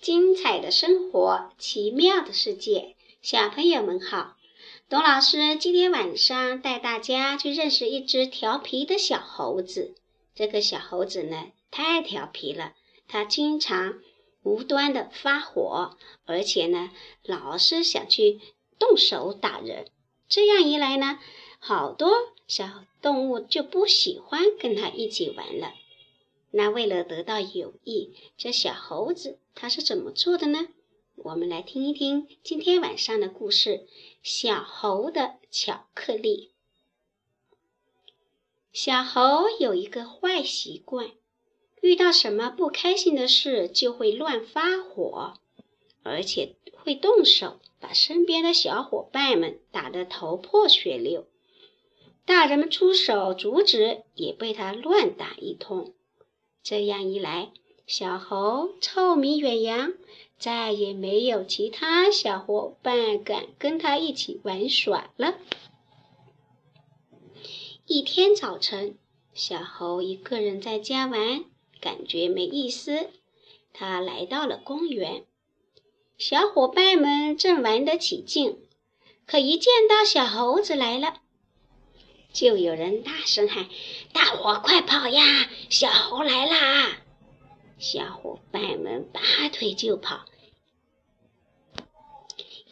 精彩的生活，奇妙的世界，小朋友们好！董老师今天晚上带大家去认识一只调皮的小猴子。这个小猴子呢，太调皮了，它经常无端的发火，而且呢，老是想去动手打人。这样一来呢，好多小动物就不喜欢跟它一起玩了。那为了得到友谊，这小猴子它是怎么做的呢？我们来听一听今天晚上的故事：小猴的巧克力。小猴有一个坏习惯，遇到什么不开心的事就会乱发火，而且会动手，把身边的小伙伴们打得头破血流。大人们出手阻止，也被他乱打一通。这样一来，小猴臭名远扬，再也没有其他小伙伴敢跟他一起玩耍了。一天早晨，小猴一个人在家玩，感觉没意思。他来到了公园，小伙伴们正玩得起劲，可一见到小猴子来了。就有人大声喊：“大伙快跑呀！小猴来啦！”小伙伴们拔腿就跑。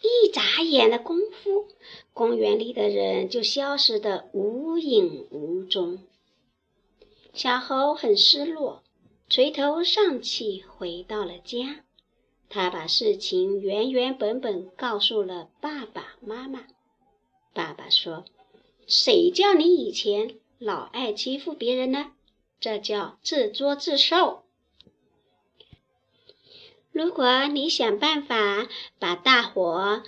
一眨眼的功夫，公园里的人就消失得无影无踪。小猴很失落，垂头丧气回到了家。他把事情原原本本告诉了爸爸妈妈。爸爸说。谁叫你以前老爱欺负别人呢？这叫自作自受。如果你想办法把大伙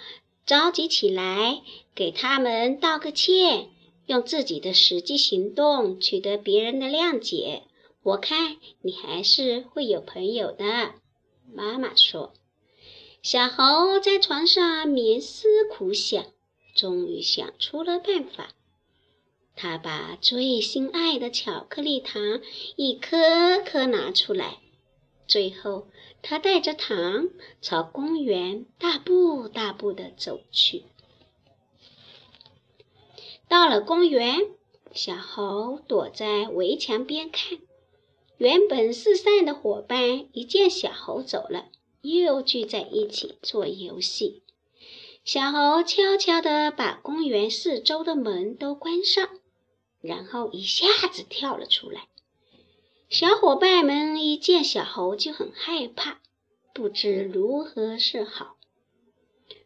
召集起来，给他们道个歉，用自己的实际行动取得别人的谅解，我看你还是会有朋友的。妈妈说。小猴在床上冥思苦想，终于想出了办法。他把最心爱的巧克力糖一颗颗拿出来，最后他带着糖朝公园大步大步地走去。到了公园，小猴躲在围墙边看。原本四散的伙伴一见小猴走了，又聚在一起做游戏。小猴悄悄地把公园四周的门都关上。然后一下子跳了出来，小伙伴们一见小猴就很害怕，不知如何是好。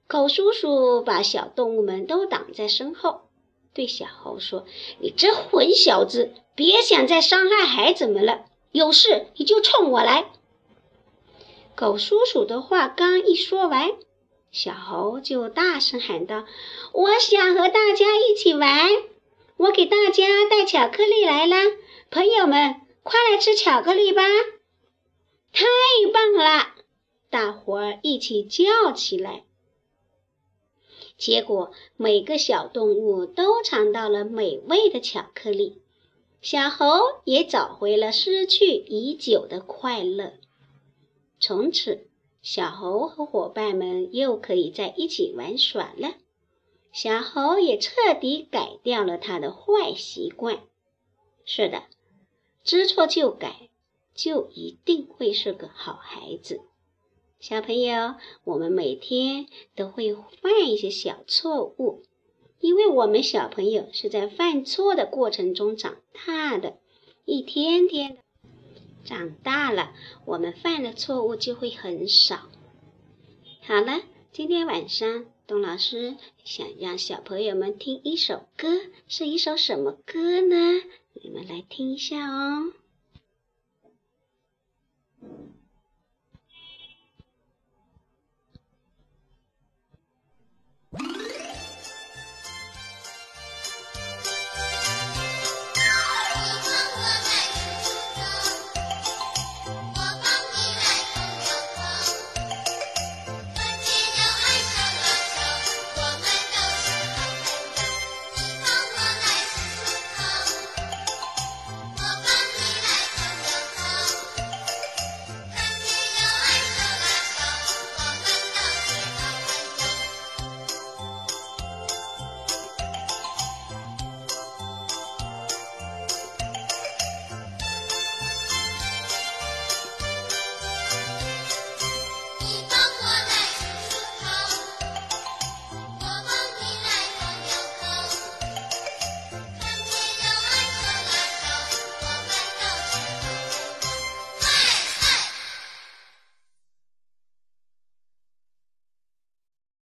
狗叔叔把小动物们都挡在身后，对小猴说：“你这混小子，别想再伤害孩子们了，有事你就冲我来。”狗叔叔的话刚一说完，小猴就大声喊道：“我想和大家一起玩。”我给大家带巧克力来了，朋友们，快来吃巧克力吧！太棒了，大伙儿一起叫起来。结果，每个小动物都尝到了美味的巧克力，小猴也找回了失去已久的快乐。从此，小猴和伙伴们又可以在一起玩耍了。小猴也彻底改掉了他的坏习惯。是的，知错就改，就一定会是个好孩子。小朋友，我们每天都会犯一些小错误，因为我们小朋友是在犯错的过程中长大的，一天天的长大了，我们犯的错误就会很少。好了，今天晚上。钟老师想让小朋友们听一首歌，是一首什么歌呢？你们来听一下哦。